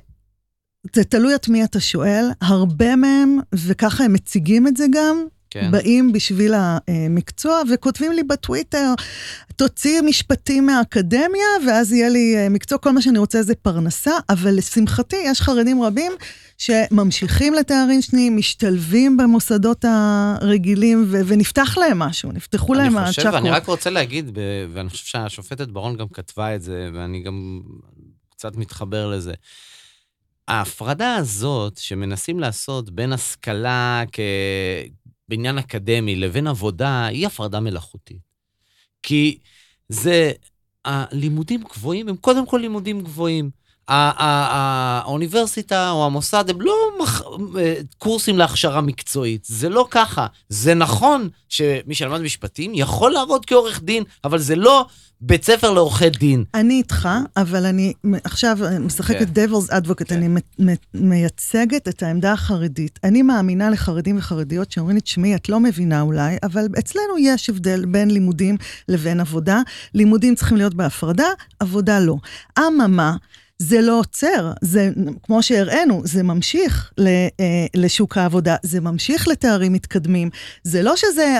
זה תלוי את מי אתה שואל, הרבה מהם, וככה הם מציגים את זה גם, כן. באים בשביל המקצוע וכותבים לי בטוויטר, תוציאי משפטים מהאקדמיה ואז יהיה לי אה, מקצוע, כל מה שאני רוצה זה פרנסה, אבל לשמחתי יש חרדים רבים שממשיכים לתארים שניים, משתלבים במוסדות הרגילים ו- ונפתח להם משהו, נפתחו להם הצ'קות.
אני חושב, ואני רק רוצה להגיד, ואני חושב שהשופטת ברון גם כתבה את זה, ואני גם קצת מתחבר לזה. ההפרדה הזאת שמנסים לעשות בין השכלה כ... בעניין אקדמי לבין עבודה היא הפרדה מלאכותית. כי זה, הלימודים גבוהים הם קודם כל לימודים גבוהים. האוניברסיטה או המוסד הם לא מח... קורסים להכשרה מקצועית, זה לא ככה. זה נכון שמי שלמד משפטים יכול לעבוד כעורך דין, אבל זה לא בית ספר לעורכי דין.
אני איתך, אבל אני עכשיו משחקת okay. devil's advocate, okay. אני מייצגת את העמדה החרדית. אני מאמינה לחרדים וחרדיות שאומרים לי, תשמעי, את לא מבינה אולי, אבל אצלנו יש הבדל בין לימודים לבין עבודה. לימודים צריכים להיות בהפרדה, עבודה לא. אממה, זה לא עוצר, זה, כמו שהראינו, זה ממשיך אה, לשוק העבודה, זה ממשיך לתארים מתקדמים. זה לא שזה,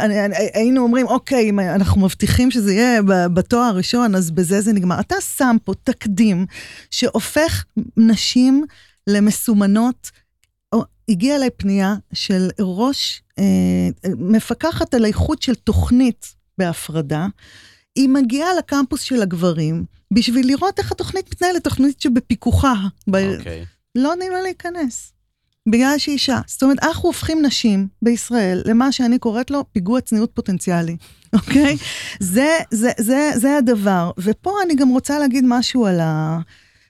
היינו אומרים, אוקיי, אם אנחנו מבטיחים שזה יהיה בתואר הראשון, אז בזה זה נגמר. אתה שם פה תקדים שהופך נשים למסומנות. הגיעה אליי פנייה של ראש, אה, מפקחת על האיכות של תוכנית בהפרדה. היא מגיעה לקמפוס של הגברים, בשביל לראות איך התוכנית מתנהלת, תוכנית שבפיקוחה. אוקיי. Okay. לא נעים לה להיכנס. בגלל שהיא אישה. זאת אומרת, אנחנו הופכים נשים בישראל למה שאני קוראת לו פיגוע צניעות פוטנציאלי, אוקיי? Okay? זה, זה, זה, זה הדבר. ופה אני גם רוצה להגיד משהו על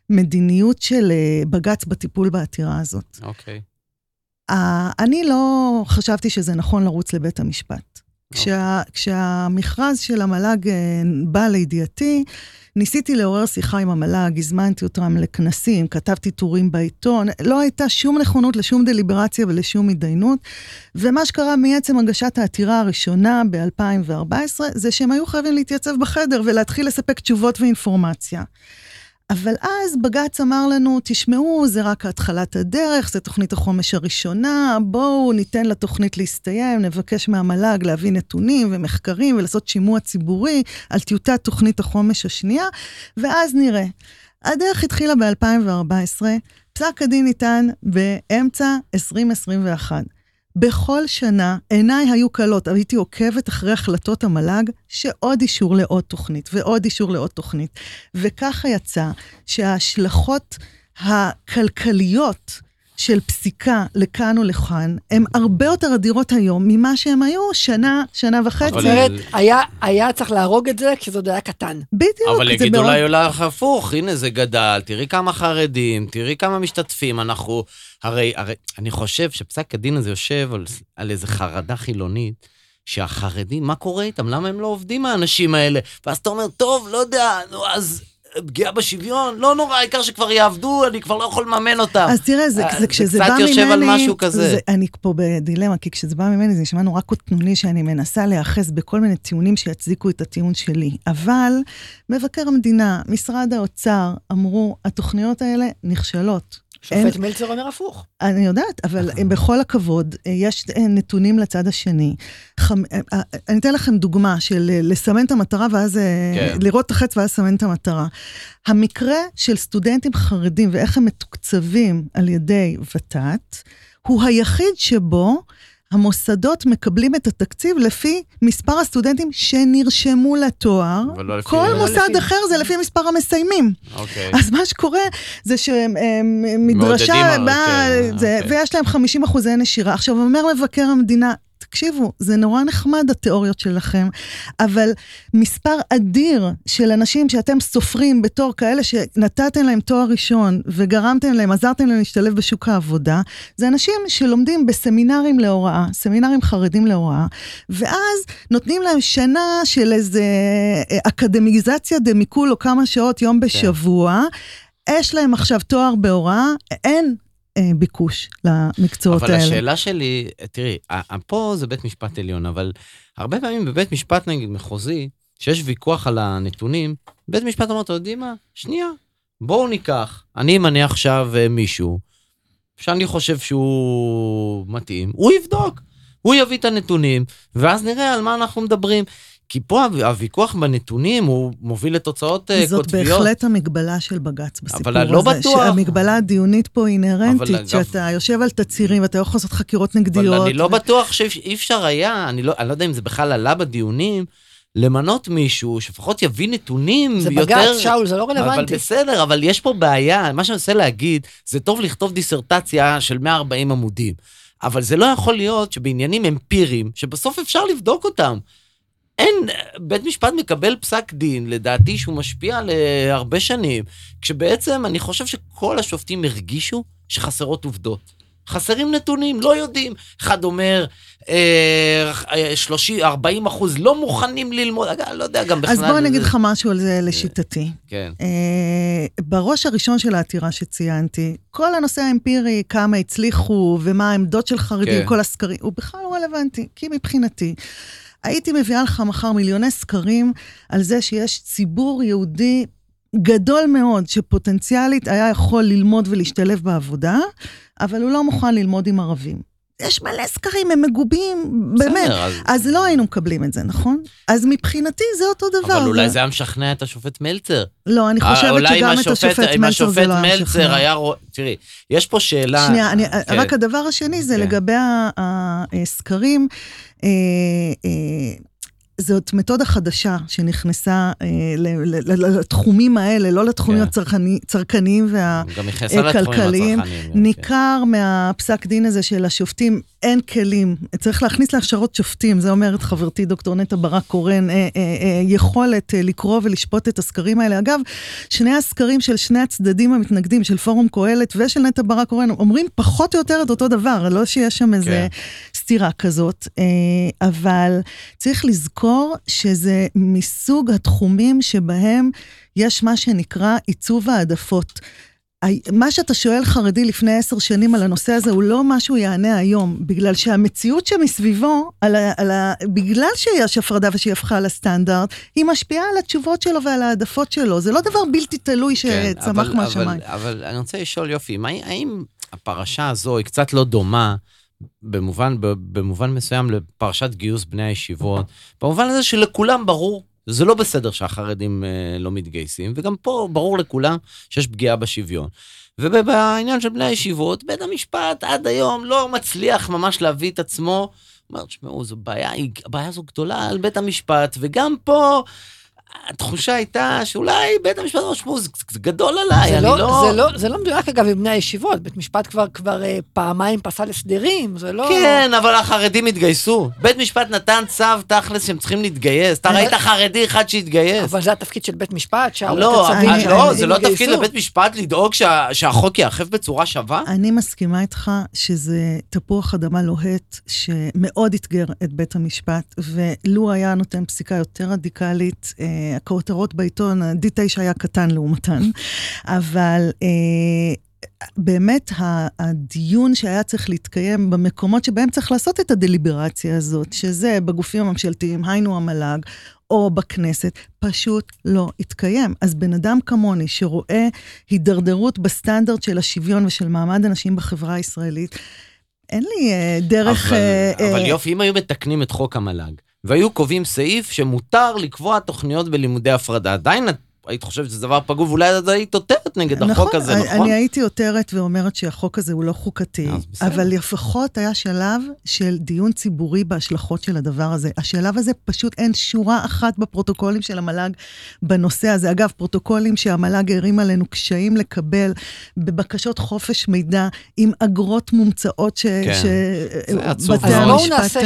המדיניות של אה, בג"ץ בטיפול בעתירה הזאת.
אוקיי. Okay.
Uh, אני לא חשבתי שזה נכון לרוץ לבית המשפט. כשה, כשהמכרז של המל"ג אה, בא לידיעתי, ניסיתי לעורר שיחה עם המל"ג, הזמנתי אותם לכנסים, כתבתי טורים בעיתון, לא הייתה שום נכונות לשום דליברציה ולשום התדיינות, ומה שקרה מעצם הגשת העתירה הראשונה ב-2014, זה שהם היו חייבים להתייצב בחדר ולהתחיל לספק תשובות ואינפורמציה. אבל אז בג"ץ אמר לנו, תשמעו, זה רק התחלת הדרך, זה תוכנית החומש הראשונה, בואו ניתן לתוכנית להסתיים, נבקש מהמל"ג להביא נתונים ומחקרים ולעשות שימוע ציבורי על טיוטת תוכנית החומש השנייה, ואז נראה. הדרך התחילה ב-2014, פסק הדין ניתן באמצע 2021. בכל שנה עיניי היו כלות, הייתי עוקבת אחרי החלטות המל"ג שעוד אישור לעוד תוכנית ועוד אישור לעוד תוכנית. וככה יצא שההשלכות הכלכליות של פסיקה לכאן או לכאן, הן הרבה יותר אדירות היום ממה שהן היו שנה, שנה וחצי.
זאת אומרת, היה, היה צריך להרוג את זה כשזה עוד היה קטן.
בדיוק.
אבל יגידו אולי אולי הפוך, הנה זה גדל, תראי כמה חרדים, תראי כמה משתתפים, אנחנו... הרי, הרי אני חושב שפסק הדין הזה יושב על, על איזה חרדה חילונית. שהחרדים, מה קורה איתם? למה הם לא עובדים, האנשים האלה? ואז אתה אומר, טוב, לא יודע, נו, אז פגיעה בשוויון, לא נורא, העיקר שכבר יעבדו, אני כבר לא יכול לממן אותם.
אז תראה, זה, זה כשזה בא ממני...
זה קצת יושב על משהו כזה.
זה, אני פה בדילמה, כי כשזה בא ממני זה נשמע נורא קוטנוני שאני מנסה להיאחז בכל מיני טיעונים שיצדיקו את הטיעון שלי. אבל מבקר המדינה, משרד האוצר, אמרו, התוכניות האלה נכשלות.
שופט מלצר אומר הפוך.
אני יודעת, אבל בכל הכבוד, אה, יש אה, נתונים לצד השני. חמ... אה, אני אתן לכם דוגמה של לסמן את המטרה ואז... כן. לראות את החץ ואז לסמן את המטרה. המקרה של סטודנטים חרדים ואיך הם מתוקצבים על ידי ות"ת, הוא היחיד שבו המוסדות מקבלים את התקציב לפי מספר הסטודנטים שנרשמו לתואר.
לפי...
כל לא מוסד לפי... אחר זה לפי מספר המסיימים.
אוקיי.
אז מה שקורה זה שמדרשה באה, אוקיי. ויש להם 50 אחוזי נשירה. עכשיו, אומר מבקר המדינה, תקשיבו, זה נורא נחמד התיאוריות שלכם, אבל מספר אדיר של אנשים שאתם סופרים בתור כאלה שנתתם להם תואר ראשון וגרמתם להם, עזרתם להם להשתלב בשוק העבודה, זה אנשים שלומדים בסמינרים להוראה, סמינרים חרדים להוראה, ואז נותנים להם שנה של איזה אה, אקדמיזציה דמיקול או כמה שעות יום כן. בשבוע. כן. יש להם עכשיו תואר בהוראה, אין ביקוש למקצועות
אבל
האלה.
אבל השאלה שלי, תראי, פה זה בית משפט עליון, אבל הרבה פעמים בבית משפט, נגיד, מחוזי, שיש ויכוח על הנתונים, בית משפט אומר, אתם יודעים מה? שנייה, בואו ניקח, אני אמנה עכשיו אה, מישהו, שאני חושב שהוא מתאים, הוא יבדוק. הוא יביא את הנתונים, ואז נראה על מה אנחנו מדברים. כי פה הוויכוח בנתונים הוא מוביל לתוצאות
זאת
קוטביות.
זאת בהחלט המגבלה של בג"ץ בסיפור
אבל הזה. אבל אני לא בטוח.
שהמגבלה הדיונית פה היא אינהרנטית, שאתה אגב... יושב על תצהירים ואתה יכול לעשות חקירות נגדיות.
אבל אני לא ו... בטוח שאי אפשר היה, אני לא, אני לא יודע אם זה בכלל עלה בדיונים, למנות מישהו שלפחות יביא נתונים
זה
יותר...
זה בג"ץ, שאול, זה לא רלוונטי.
אבל בסדר, אבל יש פה בעיה, מה שאני מנסה להגיד, זה טוב לכתוב דיסרטציה של 140 עמודים. אבל זה לא יכול להיות שבעניינים אמפיריים, שבסוף אפשר לבדוק אותם. אין, בית משפט מקבל פסק דין, לדעתי, שהוא משפיע על אה, שנים, כשבעצם אני חושב שכל השופטים הרגישו שחסרות עובדות. חסרים נתונים, לא יודעים. אחד אומר, אה, 30, 40 אחוז לא מוכנים ללמוד, אגב, לא יודע, גם בכלל...
אז בוא אני אגיד לך משהו על זה לשיטתי.
כן.
אה, בראש הראשון של העתירה שציינתי, כל הנושא האמפירי, כמה הצליחו ומה העמדות של חרדים,
כן.
כל הסקרים, הוא בכלל לא רלוונטי, כי מבחינתי, הייתי מביאה לך מחר מיליוני סקרים על זה שיש ציבור יהודי גדול מאוד, שפוטנציאלית היה יכול ללמוד ולהשתלב בעבודה, אבל הוא לא מוכן ללמוד עם ערבים. יש מלא סקרים, הם מגובים, באמת.
אז-
אז לא היינו מקבלים את זה, נכון? אז מבחינתי זה אותו דבר.
אבל אולי זה היה משכנע את השופט מלצר.
לא, אני
אה,
חושבת
אולי אם
שגם את השופט
אם
מלצר זה לא היה
השופט מלצר
משכנע.
היה... רוא- תראי, יש פה שאלה...
שנייה, אני,
כן.
רק הדבר השני זה
כן.
לגבי הסקרים. אה, אה, זאת מתודה חדשה שנכנסה אה, ל- ל- ל- לתחומים האלה, לא לתחומים
כן.
הצרכני- הצרכניים וה...
גם נכנסה לתחומים
כלכליים,
הצרכניים. גם, כן.
ניכר מהפסק דין הזה של השופטים, אין כלים. צריך להכניס להכשרות שופטים, זה אומרת חברתי דוקטור נטע ברק קורן, אה, אה, אה, יכולת אה, לקרוא ולשפוט את הסקרים האלה. אגב, שני הסקרים של שני הצדדים המתנגדים, של פורום קהלת ושל נטע ברק קורן, אומרים פחות או יותר את אותו דבר, לא שיש שם איזה
כן.
סתירה כזאת. אה, אבל צריך לזכור שזה מסוג התחומים שבהם יש מה שנקרא עיצוב העדפות. מה שאתה שואל חרדי לפני עשר שנים על הנושא הזה, הוא לא מה שהוא יענה היום, בגלל שהמציאות שמסביבו, על ה, על ה, בגלל שיש הפרדה ושהיא הפכה לסטנדרט, היא משפיעה על התשובות שלו ועל העדפות שלו. זה לא דבר בלתי תלוי
כן,
שצמח
אבל-
מהשמיים.
אבל, אבל אני רוצה לשאול, יופי, מה, האם הפרשה הזו היא קצת לא דומה, במובן, במובן מסוים, לפרשת גיוס בני הישיבות, במובן הזה שלכולם ברור, זה לא בסדר שהחרדים אה, לא מתגייסים, וגם פה ברור לכולם שיש פגיעה בשוויון. ובעניין של בני הישיבות, בית המשפט עד היום לא מצליח ממש להביא את עצמו. אומר, תשמעו, זו בעיה, הבעיה הזו גדולה על בית המשפט, וגם פה התחושה הייתה שאולי בית המשפט אומר, תשמעו, זה, זה גדול עליי,
זה
אני
לא,
לא...
זה, לא, זה לא מדויק, אגב, עם בני הישיבות. בית משפט כבר, כבר אה, פעמיים פסל הסדרים, זה לא...
כן, אבל החרדים התגייסו. בית משפט נתן צו תכלס שהם צריכים להתגייס. אתה
אבל-
ראית חרדי אחד שהתגייס.
אבל זה התפקיד של בית משפט, שהרבה
לא,
צווים
אבל
אני-
לא,
שהחרדים
זה לא
יתגייסו.
תפקיד לבית משפט לדאוג שה- שהחוק ייאכף בצורה שווה?
אני מסכימה איתך שזה תפוח אדמה לוהט שמאוד אתגר את בית המשפט, ולו היה נותן פסיקה יותר רדיקלית, אה, הכותרות בעיתון, ה-D9 היה קטן לעומתן, אבל... אה, באמת הדיון שהיה צריך להתקיים במקומות שבהם צריך לעשות את הדליברציה הזאת, שזה בגופים הממשלתיים, היינו המל"ג, או בכנסת, פשוט לא התקיים. אז בן אדם כמוני שרואה הידרדרות בסטנדרט של השוויון ושל מעמד הנשים בחברה הישראלית, אין לי אה, דרך...
אבל,
אה,
אבל
אה,
יופי, אם היו מתקנים את חוק המל"ג, והיו קובעים סעיף שמותר לקבוע תוכניות בלימודי הפרדה, עדיין את- היית חושבת שזה דבר פגוב, אולי את היית עותרת נגד החוק הזה,
אני-
נכון?
אני הייתי עותרת ואומרת שהחוק הזה הוא לא חוקתי. אבל לפחות היה שלב של דיון ציבורי בהשלכות של הדבר הזה. השלב הזה פשוט אין שורה אחת בפרוטוקולים של המל"ג בנושא הזה. אגב, פרוטוקולים שהמל"ג הרים עלינו קשיים לקבל בבקשות חופש מידע עם אגרות מומצאות ש...
כן.
ש... המשפט
נעשה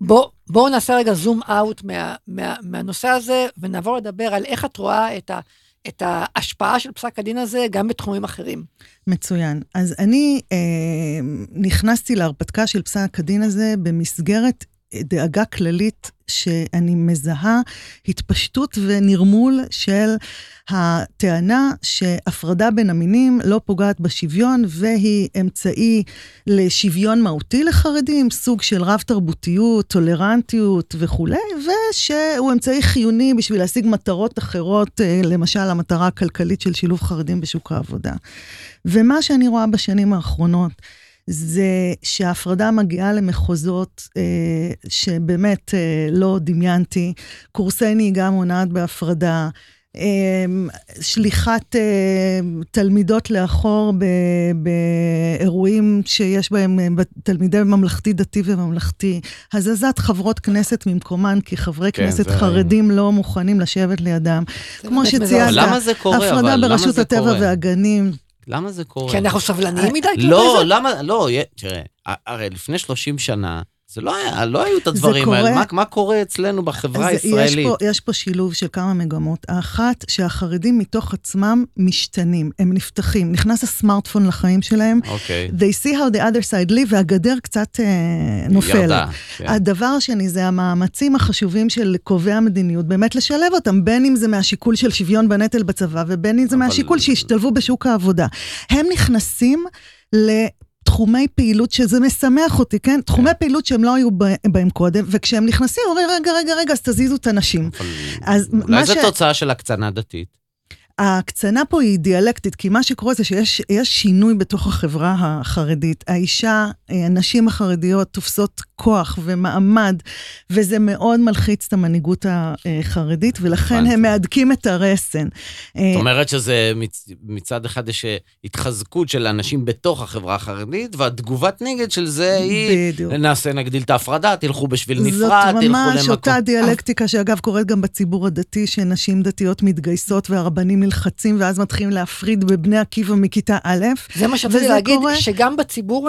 בואו. בוא, נעשה רגע זום אאוט מה, מה, מהנושא הזה, ונעבור לדבר על איך את רואה את, ה, את ההשפעה של פסק הדין הזה גם בתחומים אחרים.
מצוין. אז אני אה, נכנסתי להרפתקה של פסק הדין הזה במסגרת דאגה כללית שאני מזהה התפשטות ונרמול של הטענה שהפרדה בין המינים לא פוגעת בשוויון והיא אמצעי לשוויון מהותי לחרדים, סוג של רב-תרבותיות, טולרנטיות וכולי, ושהוא אמצעי חיוני בשביל להשיג מטרות אחרות, אה, למשל המטרה הכלכלית של שילוב חרדים בשוק העבודה. ומה שאני רואה בשנים האחרונות, זה שההפרדה מגיעה למחוזות אה, שבאמת אה, לא דמיינתי, קורסי נהיגה מונעת בהפרדה, אה, שליחת אה, תלמידות לאחור ב, באירועים שיש בהם אה, תלמידי ממלכתי דתי וממלכתי, הזזת חברות כנסת ממקומן, כי חברי
כן,
כנסת
זה-
חרדים לא מוכנים לשבת לידם. כמו
באמת
שציינת,
מזעזע.
אבל למה זה קורה?
הפרדה ברשות הטבע
קורה?
והגנים.
למה זה קורה?
כי אנחנו סבלניים מדי? כלפי
לא? למה, לא, תראה, הרי לפני 30 שנה, זה לא היה, לא היו את הדברים
קורה-
האלה. מה, מה קורה אצלנו בחברה
אז יש
הישראלית?
פה, יש פה שילוב של כמה מגמות. האחת, שהחרדים מתוך עצמם משתנים, הם נפתחים, נכנס הסמארטפון לחיים שלהם,
אוקיי.
they see how the other side live, והגדר קצת אה, נופלת.
ירדה. כן.
הדבר השני זה המאמצים החשובים של קובעי המדיניות, באמת לשלב אותם, בין אם זה מהשיקול של שוויון בנטל בצבא, ובין אם זה
אבל-
מהשיקול שישתלבו בשוק העבודה. הם נכנסים לתחומי פעילות, שזה משמח אותי, כן? תחומי פעילות שהם לא היו בהם קודם, וכשהם נכנסים, אומרים, רגע, רגע, רגע, אז תזיזו את הנשים. אז
אולי זו תוצאה של הקצנה דתית.
ההקצנה פה היא דיאלקטית, כי מה שקורה זה שיש יש שינוי בתוך החברה החרדית. האישה, אה, הנשים החרדיות תופסות כוח ומעמד, וזה מאוד מלחיץ את המנהיגות החרדית, ולכן. הם מהדקים את הרסן. אה,
זאת אומרת שזה מצ- מצד אחד יש אה, התחזקות של אנשים בתוך החברה החרדית, והתגובת נגד של זה היא,
בדיוק.
נעשה, נגדיל את ההפרדה, תלכו בשביל
זאת
נפרד, תלכו למקום.
ממש אותה דיאלקטיקה שאגב קורית גם בציבור הדתי, שנשים דתיות מתגייסות והרבנים נלחצים, ואז מתחילים להפריד בבני עקיבא מכיתה א'.
זה מה שרציתי להגיד,
קורה.
שגם בציבור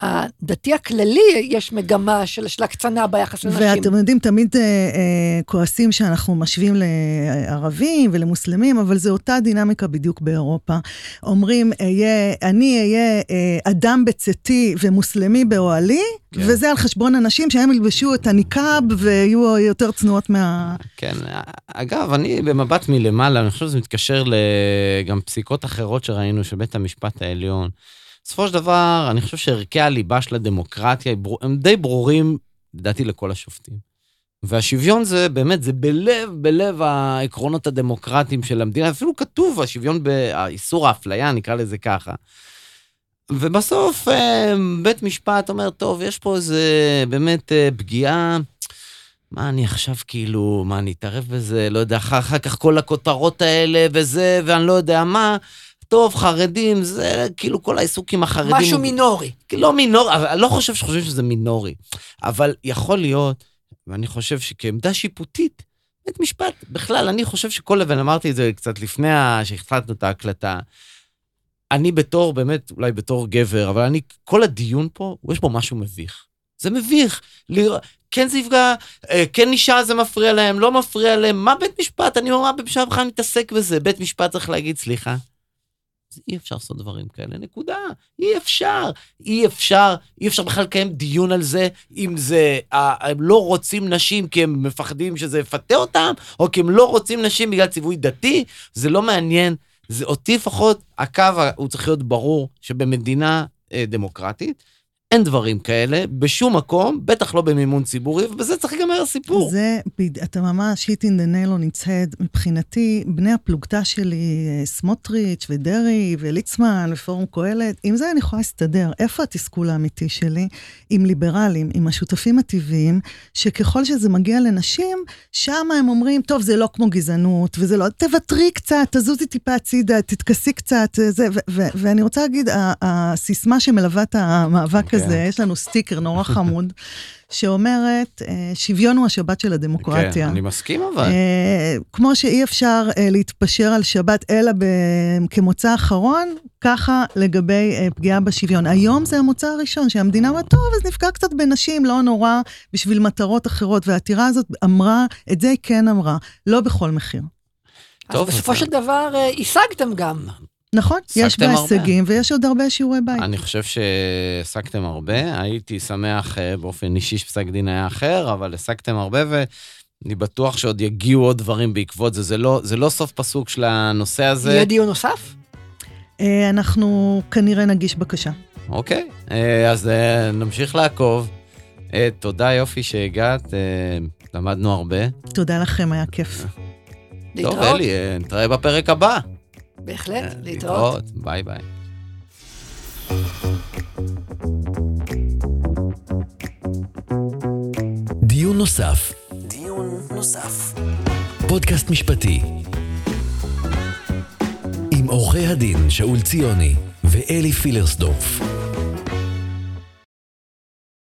הדתי הכללי יש מגמה של של הקצנה ביחס לנשים.
ואתם יודעים, תמיד אה, אה, כועסים שאנחנו משווים לערבים ולמוסלמים, אבל זו אותה דינמיקה בדיוק באירופה. אומרים, אהיה, אני אהיה אה, אדם בצאתי ומוסלמי באוהלי,
כן.
כן. וזה על חשבון אנשים שהם ילבשו את הניקאב ויהיו יותר צנועות מה...
כן, אגב, אני במבט מלמעלה, אני חושב שזה מתקשר לגם פסיקות אחרות שראינו של בית המשפט העליון. בסופו של דבר, אני חושב שערכי הליבה של הדמוקרטיה הם די ברורים, לדעתי, לכל השופטים. והשוויון זה באמת, זה בלב, בלב העקרונות הדמוקרטיים של המדינה, אפילו כתוב, השוויון, באיסור האפליה, נקרא לזה ככה. ובסוף אה, בית משפט אומר, טוב, יש פה איזה באמת אה, פגיעה, מה אני עכשיו כאילו, מה אני אתערב בזה, לא יודע, אחר, אחר כך כל הכותרות האלה וזה, ואני לא יודע מה. טוב, חרדים, זה כאילו כל העיסוק עם החרדים.
משהו מינורי.
לא מינורי, אני לא חושב שחושבים שזה מינורי. אבל יכול להיות, ואני חושב שכעמדה שיפוטית, בית משפט, בכלל, אני חושב שכל, ואני אמרתי את זה קצת לפני שהחלטנו את ההקלטה, אני בתור, באמת, אולי בתור גבר, אבל אני, כל הדיון פה, יש בו משהו מביך. זה מביך. כן זה יפגע, אה, כן אישה זה מפריע להם, לא מפריע להם, מה בית משפט? אני אומר, מה בית משפט בכלל מתעסק בזה? בית משפט צריך להגיד, סליחה, אי אפשר לעשות דברים כאלה, נקודה. אי אפשר. אי אפשר, אי אפשר בכלל לקיים דיון על זה, אם זה, אה, הם לא רוצים נשים כי הם מפחדים שזה יפתה אותם, או כי הם לא רוצים נשים בגלל ציווי דתי, זה לא מעניין. זה אותי לפחות, הקו הוא צריך להיות ברור שבמדינה אה, דמוקרטית, אין דברים כאלה בשום מקום, בטח לא במימון ציבורי, ובזה צריך להיגמר הסיפור.
זה, אתה ממש hit in the nail on its head. מבחינתי, בני הפלוגתא שלי, אה, סמוטריץ' ודרעי וליצמן ופורום קהלת, עם זה אני יכולה להסתדר. איפה התסכול האמיתי שלי? עם ליברלים, עם השותפים הטבעיים, שככל שזה מגיע לנשים, שם הם אומרים, טוב, זה לא כמו גזענות, וזה לא, תוותרי קצת, תזוזי טיפה הצידה, תתכסי קצת, אה, זה, ואני רוצה להגיד, הסיסמה שמלווה את המאבק
כן.
הזה, יש לנו סטיקר נורא חמוד, שאומרת, אה, שוויון הוא השבת של הדמוקרטיה.
כן, אני מסכים אבל.
אה, כמו שאי אפשר אה, להתפשר על שבת אלא כמוצא אחרון, ככה לגבי פגיעה בשוויון. היום זה המוצא הראשון שהמדינה אמרה, טוב, אז נפגע קצת בנשים, לא נורא, בשביל מטרות אחרות. והעתירה הזאת אמרה, את זה היא כן אמרה, לא בכל מחיר.
אז
טוב,
בסופו
אז-
של דבר השגתם גם.
נכון, יש בה. הישגים ויש עוד הרבה שיעורי בית.
אני חושב שהשגתם הרבה, הייתי שמח אה, באופן אישי שפסק דין היה אחר, אבל השגתם הרבה ואני בטוח שעוד יגיעו עוד דברים בעקבות זה. זה לא, זה לא סוף פסוק של הנושא הזה.
יהיה דיון נוסף?
אה, אנחנו כנראה נגיש בקשה.
אוקיי, אה, אז נמשיך לעקוב. תודה יופי שהגעת, למדנו הרבה.
תודה לכם, היה כיף.
טוב? אלי, אה, נתראה בפרק הבא.
בהחלט,
אה,
להתראות.
ביי ביי.
דיון נוסף,
דיון נוסף.
פודקאסט משפטי. עם עורכי הדין שאול ציוני ואלי פילרסדורף.